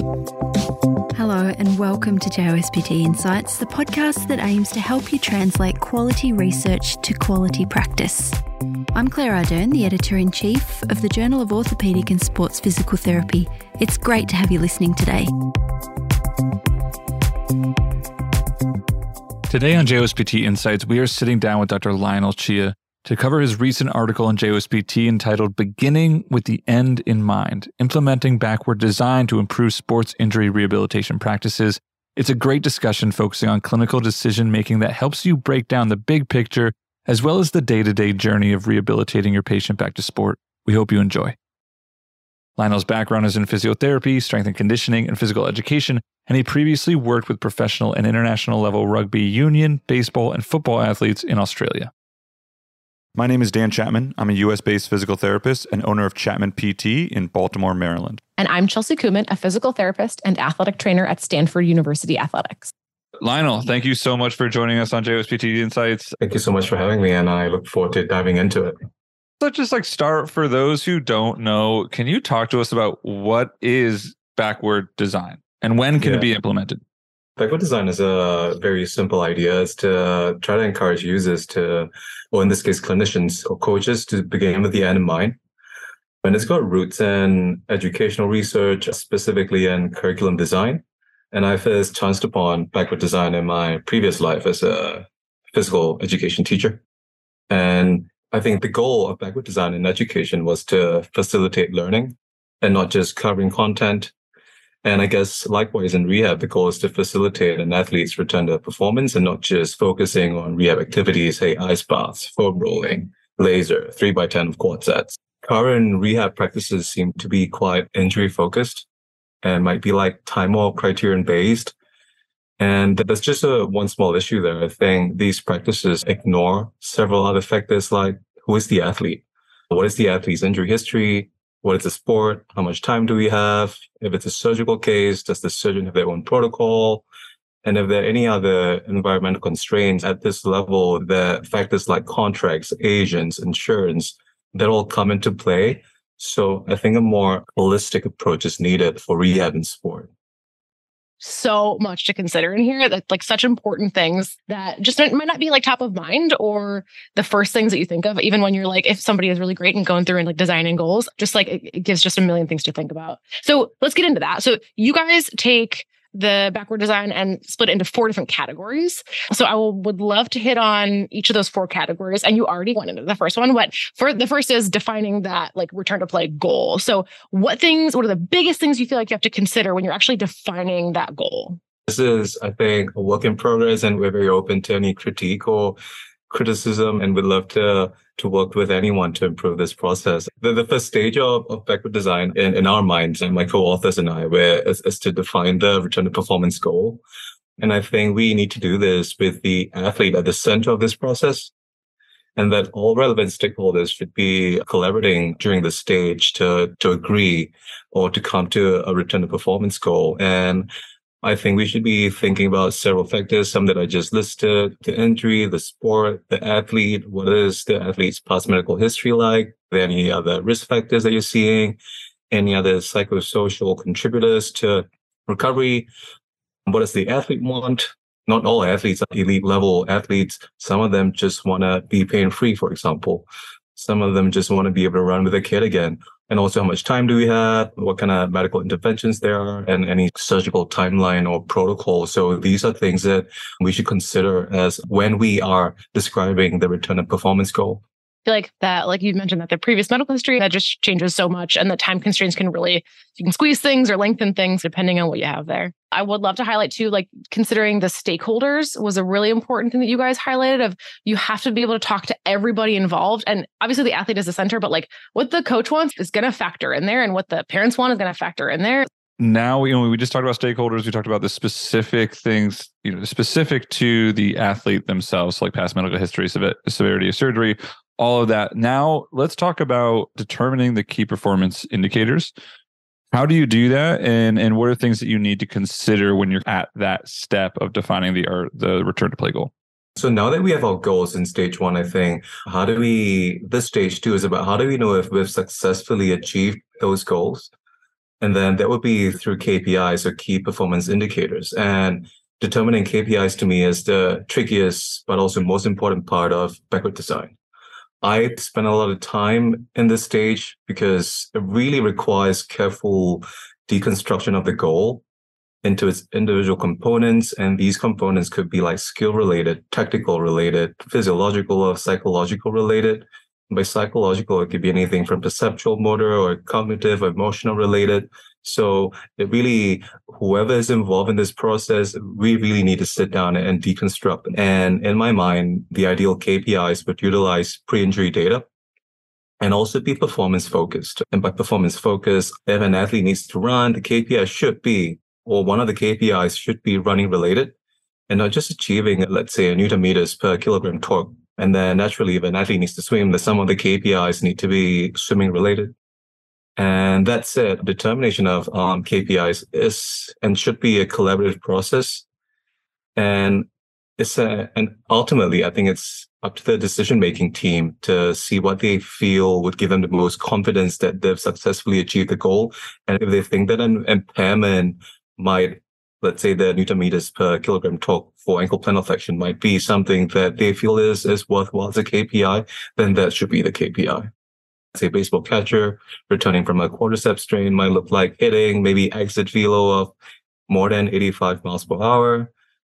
Hello, and welcome to JOSPT Insights, the podcast that aims to help you translate quality research to quality practice. I'm Claire Ardern, the editor in chief of the Journal of Orthopaedic and Sports Physical Therapy. It's great to have you listening today. Today on JOSPT Insights, we are sitting down with Dr. Lionel Chia to cover his recent article in JOSPT entitled Beginning with the End in Mind Implementing Backward Design to Improve Sports Injury Rehabilitation Practices. It's a great discussion focusing on clinical decision making that helps you break down the big picture as well as the day to day journey of rehabilitating your patient back to sport. We hope you enjoy. Lionel's background is in physiotherapy, strength and conditioning, and physical education, and he previously worked with professional and international level rugby union, baseball, and football athletes in Australia. My name is Dan Chapman. I'm a US based physical therapist and owner of Chapman PT in Baltimore, Maryland. And I'm Chelsea Kuman, a physical therapist and athletic trainer at Stanford University Athletics. Lionel, thank you so much for joining us on JOSPT Insights. Thank you so much for having me, and I look forward to diving into it. Let's just like start for those who don't know. Can you talk to us about what is backward design and when can yeah. it be implemented? Backward design is a very simple idea. It's to uh, try to encourage users to, or in this case, clinicians or coaches to begin with the end in mind. And it's got roots in educational research, specifically in curriculum design. And I first chanced upon backward design in my previous life as a physical education teacher. And I think the goal of backward design in education was to facilitate learning and not just covering content and I guess likewise in rehab, the goal is to facilitate an athlete's return to performance and not just focusing on rehab activities, say ice baths, foam rolling, laser, three by 10 of quad sets. Current rehab practices seem to be quite injury focused and might be like time or criterion based. And that's just a one small issue there. I think these practices ignore several other factors like who is the athlete? What is the athlete's injury history? What is the sport? How much time do we have? If it's a surgical case, does the surgeon have their own protocol? And if there are any other environmental constraints at this level, the factors like contracts, agents, insurance, that all come into play. So I think a more holistic approach is needed for rehab in sport so much to consider in here that like such important things that just might not be like top of mind or the first things that you think of even when you're like if somebody is really great and going through and like designing goals just like it, it gives just a million things to think about. So let's get into that. So you guys take the backward design and split into four different categories. So I will, would love to hit on each of those four categories. And you already went into the first one. What for the first is defining that like return to play goal. So what things, what are the biggest things you feel like you have to consider when you're actually defining that goal? This is, I think, a work in progress, and we're very open to any critique or criticism and would love to to work with anyone to improve this process. The, the first stage of, of backward design in, in our minds and my co-authors and I were is, is to define the return to performance goal. And I think we need to do this with the athlete at the center of this process. And that all relevant stakeholders should be collaborating during the stage to, to agree or to come to a return to performance goal. And I think we should be thinking about several factors, some that I just listed, the injury, the sport, the athlete, what is the athlete's past medical history like, any other risk factors that you're seeing, any other psychosocial contributors to recovery, what does the athlete want? Not all athletes are elite level athletes. Some of them just want to be pain free, for example. Some of them just want to be able to run with a kid again and also how much time do we have, what kind of medical interventions there are, and any surgical timeline or protocol. So these are things that we should consider as when we are describing the return of performance goal I feel like that, like you mentioned, that the previous medical history that just changes so much, and the time constraints can really you can squeeze things or lengthen things depending on what you have there. I would love to highlight too, like considering the stakeholders was a really important thing that you guys highlighted. Of you have to be able to talk to everybody involved, and obviously the athlete is the center, but like what the coach wants is going to factor in there, and what the parents want is going to factor in there now you know we just talked about stakeholders we talked about the specific things you know specific to the athlete themselves like past medical history severity of surgery all of that. Now, let's talk about determining the key performance indicators. How do you do that, and and what are things that you need to consider when you're at that step of defining the or the return to play goal? So now that we have our goals in stage one, I think how do we? This stage two is about how do we know if we've successfully achieved those goals, And then that would be through KPIs or key performance indicators. And determining KPIs to me is the trickiest, but also most important part of backward design. I spend a lot of time in this stage because it really requires careful deconstruction of the goal into its individual components. And these components could be like skill related, technical related, physiological or psychological related. By psychological, it could be anything from perceptual, motor, or cognitive, or emotional related. So really, whoever is involved in this process, we really need to sit down and deconstruct. And in my mind, the ideal KPIs would utilize pre-injury data and also be performance focused. And by performance focused, if an athlete needs to run, the KPI should be, or one of the KPIs should be running related and not just achieving, let's say, a newton meters per kilogram torque. And then naturally, if an athlete needs to swim, then some of the KPIs need to be swimming related. And that said, determination of um, KPIs is and should be a collaborative process. And it's a, and ultimately, I think it's up to the decision making team to see what they feel would give them the most confidence that they've successfully achieved the goal. And if they think that an impairment might, let's say the newton meters per kilogram torque for ankle plantar flexion might be something that they feel is, is worthwhile as a KPI, then that should be the KPI say baseball catcher returning from a quadricep strain might look like hitting maybe exit velo of more than 85 miles per hour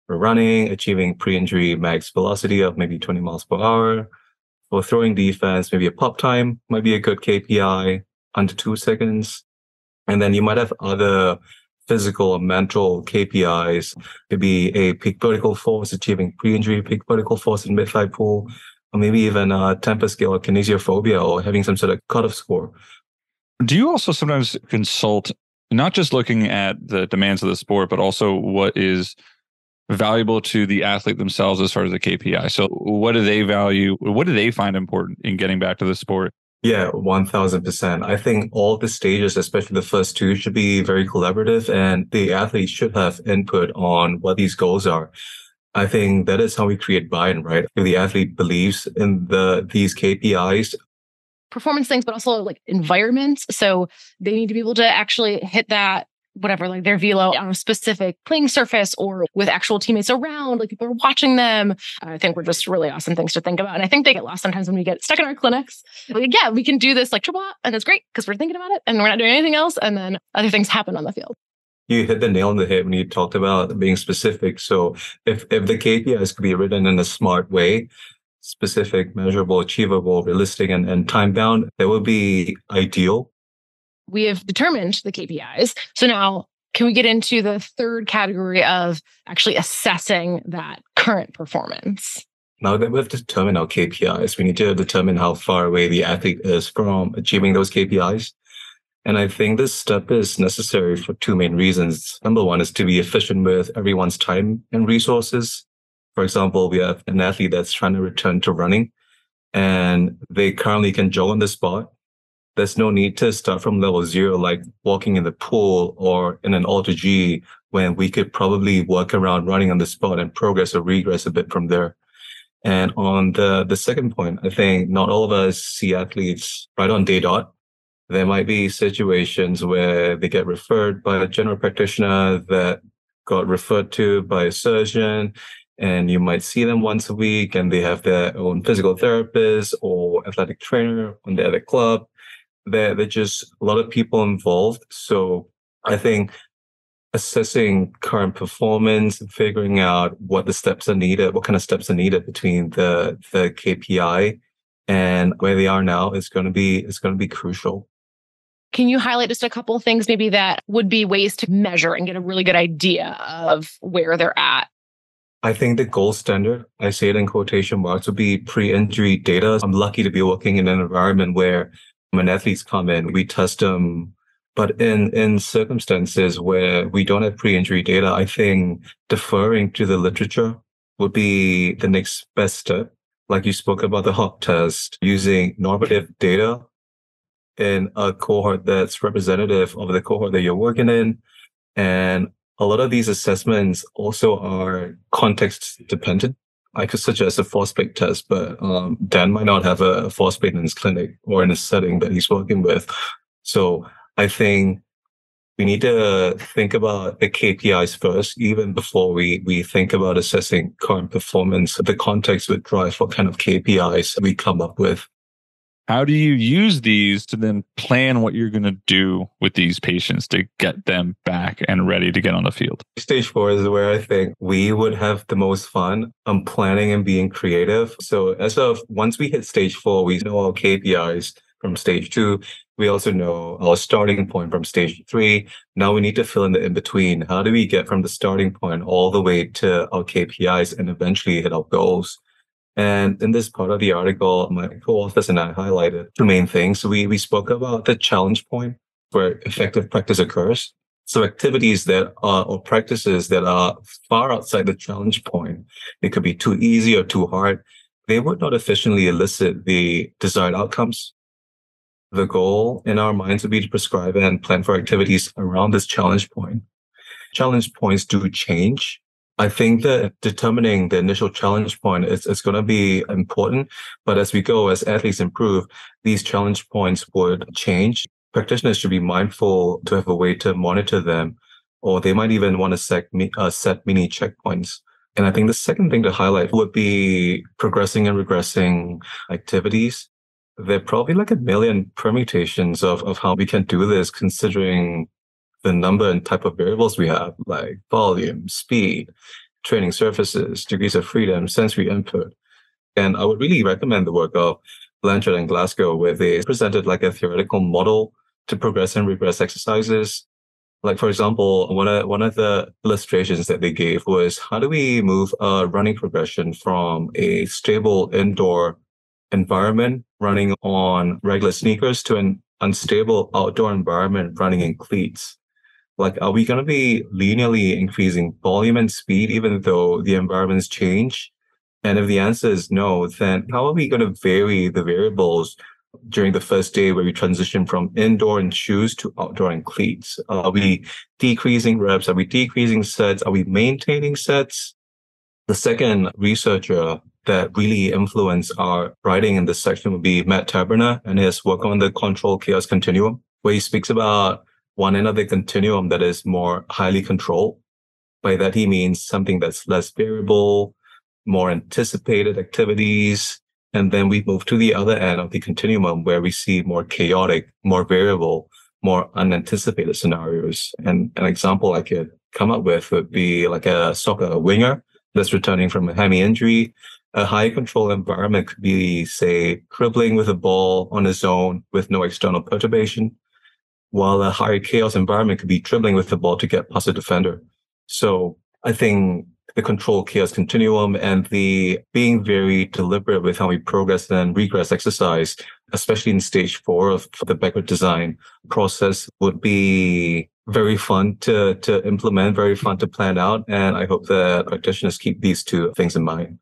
for running achieving pre-injury max velocity of maybe 20 miles per hour for throwing defense maybe a pop time might be a good kpi under two seconds and then you might have other physical or mental KPIs. Maybe a peak vertical force, achieving pre-injury peak vertical force in mid-thigh pull, or maybe even uh, a Tampa scale or kinesiophobia or having some sort of cutoff score. Do you also sometimes consult, not just looking at the demands of the sport, but also what is valuable to the athlete themselves as far as the KPI? So, what do they value? What do they find important in getting back to the sport? Yeah, 1000%. I think all the stages, especially the first two, should be very collaborative and the athlete should have input on what these goals are. I think that is how we create buy-in, right? If the athlete believes in the these KPIs, performance things, but also like environments. So they need to be able to actually hit that whatever, like their velo on a specific playing surface or with actual teammates around, like people are watching them. I think we're just really awesome things to think about. And I think they get lost sometimes when we get stuck in our clinics. Like, yeah, we can do this like triple and it's great because we're thinking about it and we're not doing anything else. And then other things happen on the field you hit the nail on the head when you talked about being specific. So if if the KPIs could be written in a smart way, specific, measurable, achievable, realistic, and, and time bound, that would be ideal. We have determined the KPIs. So now can we get into the third category of actually assessing that current performance? Now that we've determined our KPIs, we need to determine how far away the athlete is from achieving those KPIs. And I think this step is necessary for two main reasons. Number one is to be efficient with everyone's time and resources. For example, we have an athlete that's trying to return to running and they currently can jog on the spot. There's no need to start from level zero, like walking in the pool or in an AlterG when we could probably work around running on the spot and progress or regress a bit from there. And on the, the second point, I think not all of us see athletes right on day dot there might be situations where they get referred by a general practitioner that got referred to by a surgeon and you might see them once a week and they have their own physical therapist or athletic trainer on the other club. There, are just a lot of people involved. So I think assessing current performance, figuring out what the steps are needed, what kind of steps are needed between the, the KPI and where they are now is going to be, is going to be crucial. Can you highlight just a couple things maybe that would be ways to measure and get a really good idea of where they're at? I think the gold standard, I say it in quotation marks, would be pre-injury data. I'm lucky to be working in an environment where when athletes come in, we test them. But in, in circumstances where we don't have pre-injury data, I think deferring to the literature would be the next best step. Like you spoke about the HOP test, using normative data in a cohort that's representative of the cohort that you're working in. And a lot of these assessments also are context dependent. I could suggest a plate test, but um, Dan might not have a plate in his clinic or in a setting that he's working with. So I think we need to think about the KPIs first, even before we, we think about assessing current performance. The context would drive what kind of KPIs we come up with. How do you use these to then plan what you're going to do with these patients to get them back and ready to get on the field? Stage four is where I think we would have the most fun on planning and being creative. So as of once we hit stage four, we know our KPIs from stage two. We also know our starting point from stage three. Now we need to fill in the in between. How do we get from the starting point all the way to our KPIs and eventually hit our goals? And in this part of the article, my co-authors and I highlighted two main things. We we spoke about the challenge point where effective practice occurs. So activities that are or practices that are far outside the challenge point, it could be too easy or too hard. They would not efficiently elicit the desired outcomes. The goal in our minds would be to prescribe and plan for activities around this challenge point. Challenge points do change. I think that determining the initial challenge point is, is going to be important. But as we go, as athletes improve, these challenge points would change. Practitioners should be mindful to have a way to monitor them, or they might even want to set, uh, set mini checkpoints. And I think the second thing to highlight would be progressing and regressing activities there are probably like a million permutations of, of how we can do this considering the number and type of variables we have, like volume, speed, training surfaces, degrees of freedom, sensory input. And I would really recommend the work of Blanchard and Glasgow, where they presented like a theoretical model to progress and regress exercises. Like, for example, one of, one of the illustrations that they gave was how do we move a running progression from a stable indoor environment running on regular sneakers to an unstable outdoor environment running in cleats? Like, are we going to be linearly increasing volume and speed even though the environments change? And if the answer is no, then how are we going to vary the variables during the first day where we transition from indoor and shoes to outdoor and cleats? Are we decreasing reps? Are we decreasing sets? Are we maintaining sets? The second researcher that really influenced our writing in this section would be Matt Taberner and his work on the control chaos continuum, where he speaks about one end of the continuum that is more highly controlled. By that, he means something that's less variable, more anticipated activities. And then we move to the other end of the continuum where we see more chaotic, more variable, more unanticipated scenarios. And an example I could come up with would be like a soccer winger that's returning from a hammy injury a high control environment could be, say, dribbling with a ball on his own with no external perturbation, while a high chaos environment could be dribbling with the ball to get past a defender. So I think the control chaos continuum and the being very deliberate with how we progress and regress exercise, especially in stage four of the backward design process would be very fun to, to implement, very fun to plan out. And I hope that practitioners keep these two things in mind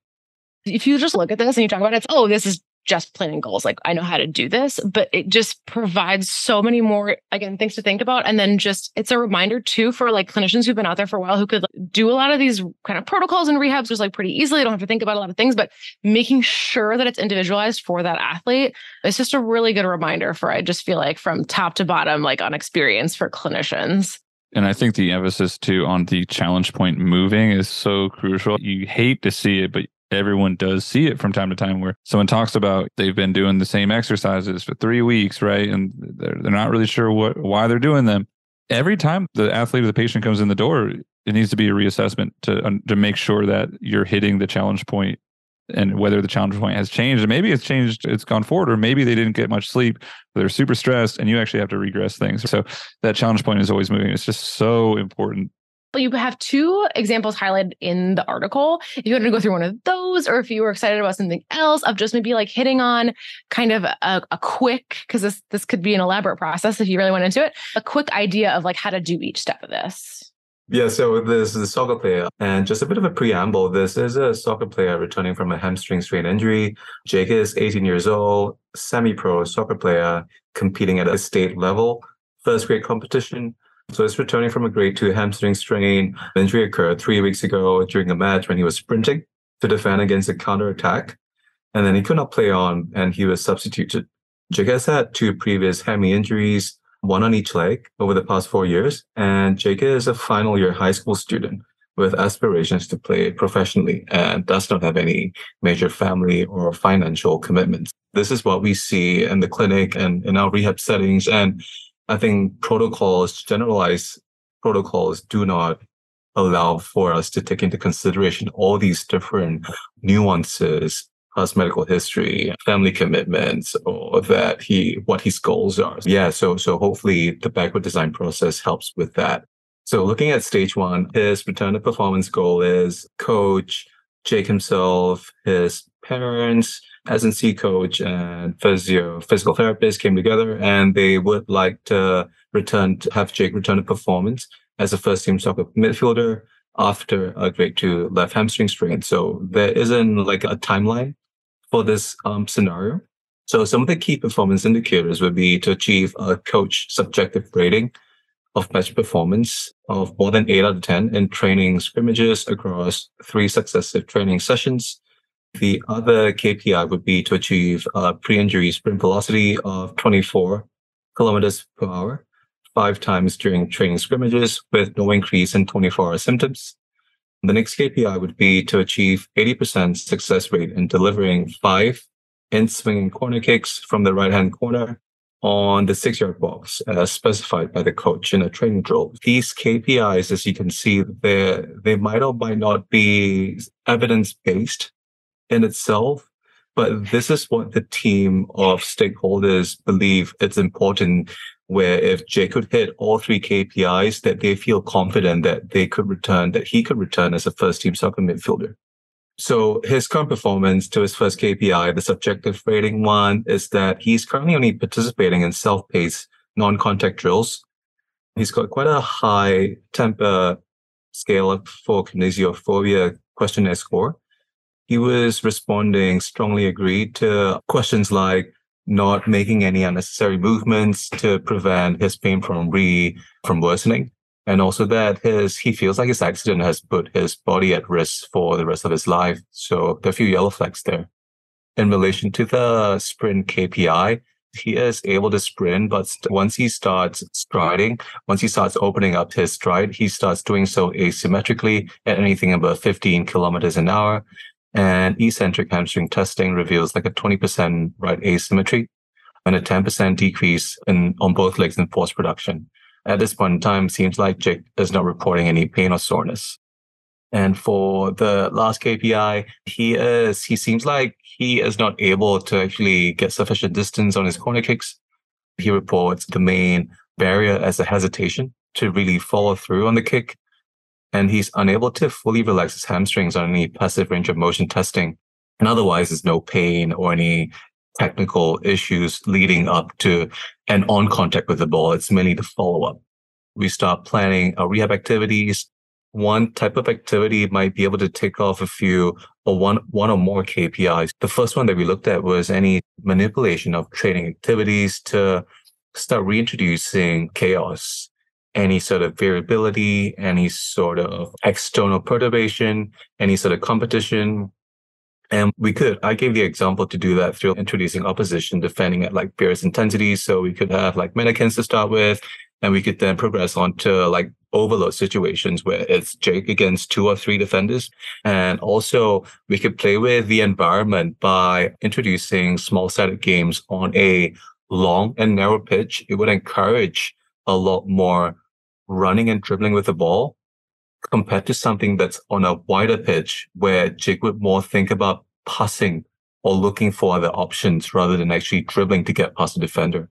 if you just look at this and you talk about it, oh, this is just planning goals. Like I know how to do this, but it just provides so many more, again, things to think about. And then just, it's a reminder too for like clinicians who've been out there for a while who could like, do a lot of these kind of protocols and rehabs just like pretty easily. I Don't have to think about a lot of things, but making sure that it's individualized for that athlete. It's just a really good reminder for, I just feel like from top to bottom, like on experience for clinicians. And I think the emphasis too on the challenge point moving is so crucial. You hate to see it, but everyone does see it from time to time where someone talks about they've been doing the same exercises for three weeks, right? And they're, they're not really sure what why they're doing them. Every time the athlete or the patient comes in the door, it needs to be a reassessment to to make sure that you're hitting the challenge point and whether the challenge point has changed. And maybe it's changed, it's gone forward, or maybe they didn't get much sleep, they're super stressed, and you actually have to regress things. So that challenge point is always moving. It's just so important but you have two examples highlighted in the article. If you want to go through one of those, or if you were excited about something else, of just maybe like hitting on kind of a, a quick, because this this could be an elaborate process if you really went into it, a quick idea of like how to do each step of this. Yeah, so this is a soccer player, and just a bit of a preamble. This is a soccer player returning from a hamstring strain injury. Jake is 18 years old, semi-pro soccer player competing at a state level, first grade competition. So he's returning from a grade two hamstring strain. Injury occurred three weeks ago during a match when he was sprinting to defend against a counter attack. And then he could not play on and he was substituted. Jake has had two previous hammy injuries, one on each leg over the past four years. And Jake is a final year high school student with aspirations to play professionally and does not have any major family or financial commitments. This is what we see in the clinic and in our rehab settings. And I think protocols, generalized protocols do not allow for us to take into consideration all these different nuances past medical history, family commitments, or that he what his goals are. Yeah, so so hopefully the backward design process helps with that. So looking at stage one, his return to performance goal is coach, Jake himself, his parents, S&C coach and physio, physical therapist came together and they would like to return to have Jake return to performance as a first team soccer midfielder after a grade two left hamstring strain. So there isn't like a timeline for this um, scenario. So some of the key performance indicators would be to achieve a coach subjective rating of match performance of more than 8 out of 10 in training scrimmages across three successive training sessions. The other KPI would be to achieve a pre-injury sprint velocity of 24 kilometers per hour five times during training scrimmages with no increase in 24-hour symptoms. The next KPI would be to achieve 80% success rate in delivering five in swinging corner kicks from the right hand corner on the six yard box as specified by the coach in a training drill. These KPIs, as you can see, they they might or might not be evidence based in itself, but this is what the team of stakeholders believe it's important. Where if Jay could hit all three KPIs, that they feel confident that they could return, that he could return as a first team soccer midfielder. So his current performance to his first KPI, the subjective rating one, is that he's currently only participating in self-paced non-contact drills. He's got quite a high Tampa scale for kinesiophobia questionnaire score. He was responding strongly agreed to questions like not making any unnecessary movements to prevent his pain from re from worsening and also that his he feels like his accident has put his body at risk for the rest of his life. So there are a few yellow flags there. In relation to the sprint KPI, he is able to sprint, but once he starts striding, once he starts opening up his stride, he starts doing so asymmetrically at anything above 15 kilometers an hour. And eccentric hamstring testing reveals like a 20% right asymmetry and a 10% decrease in on both legs in force production at this point in time, seems like Jake is not reporting any pain or soreness. And for the last KPI, he is, he seems like he is not able to actually get sufficient distance on his corner kicks. He reports the main barrier as a hesitation to really follow through on the kick. And he's unable to fully relax his hamstrings on any passive range of motion testing. And otherwise, there's no pain or any technical issues leading up to and on contact with the ball. It's mainly the follow up. We start planning our rehab activities. One type of activity might be able to take off a few or one, one or more KPIs. The first one that we looked at was any manipulation of training activities to start reintroducing chaos, any sort of variability, any sort of external perturbation, any sort of competition, and we could, I gave the example to do that through introducing opposition, defending at like various intensities. So we could have like mannequins to start with, and we could then progress on to like overload situations where it's Jake against two or three defenders. And also we could play with the environment by introducing small sided games on a long and narrow pitch. It would encourage a lot more running and dribbling with the ball compared to something that's on a wider pitch where Jake would more think about passing or looking for other options rather than actually dribbling to get past the defender.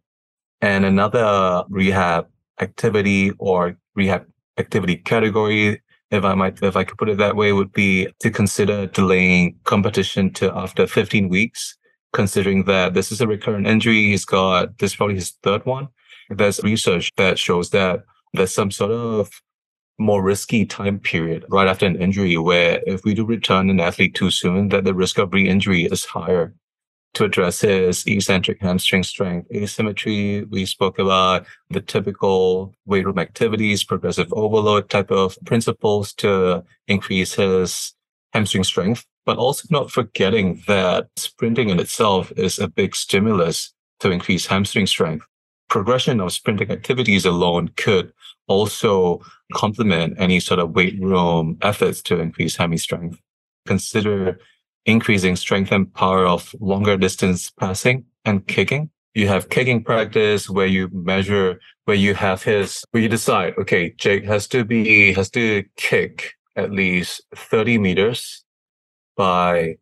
And another rehab activity or rehab activity category, if I might, if I could put it that way, would be to consider delaying competition to after 15 weeks, considering that this is a recurrent injury. He's got, this is probably his third one. There's research that shows that there's some sort of more risky time period right after an injury where if we do return an athlete too soon, that the risk of re-injury is higher. To address his eccentric hamstring strength asymmetry, we spoke about the typical weight room activities, progressive overload type of principles to increase his hamstring strength, but also not forgetting that sprinting in itself is a big stimulus to increase hamstring strength. Progression of sprinting activities alone could also complement any sort of weight room efforts to increase hammy strength. Consider increasing strength and power of longer distance passing and kicking. You have kicking practice where you measure, where you have his, where you decide, okay, Jake has to be, has to kick at least 30 meters by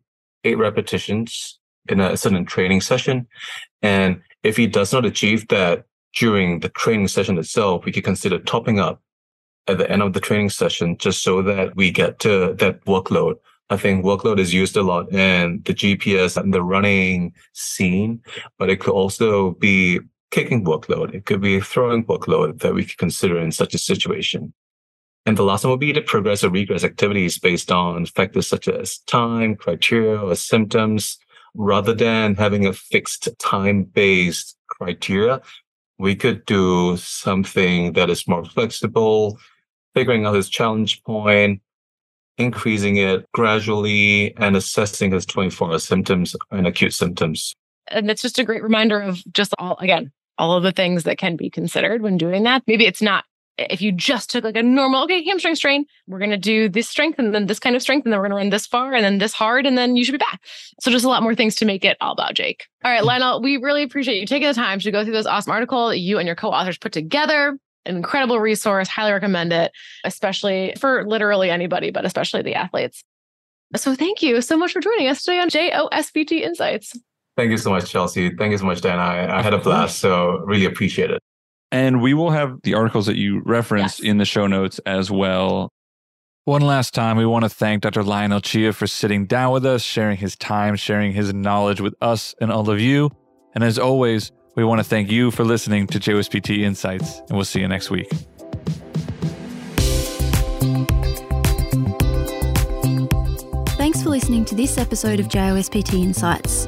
eight repetitions in a certain training session. And if he does not achieve that during the training session itself, we could consider topping up at the end of the training session just so that we get to that workload. I think workload is used a lot in the GPS and the running scene, but it could also be kicking workload. It could be throwing workload that we could consider in such a situation. And the last one would be to progress or regress activities based on factors such as time, criteria, or symptoms. Rather than having a fixed time based criteria, we could do something that is more flexible, figuring out his challenge point, increasing it gradually, and assessing his 24 hour symptoms and acute symptoms. And it's just a great reminder of just all, again, all of the things that can be considered when doing that. Maybe it's not if you just took like a normal, okay, hamstring strain, we're going to do this strength and then this kind of strength, and then we're going to run this far and then this hard, and then you should be back. So just a lot more things to make it all about Jake. All right, mm. Lionel, we really appreciate you taking the time to go through this awesome article that you and your co-authors put together. An incredible resource. Highly recommend it, especially for literally anybody, but especially the athletes. So thank you so much for joining us today on JOSPT Insights. Thank you so much, Chelsea. Thank you so much, Dan. I, I had a blast, so really appreciate it. And we will have the articles that you referenced yes. in the show notes as well. One last time, we want to thank Dr. Lionel Chia for sitting down with us, sharing his time, sharing his knowledge with us and all of you. And as always, we want to thank you for listening to JOSPT Insights, and we'll see you next week. Thanks for listening to this episode of JOSPT Insights.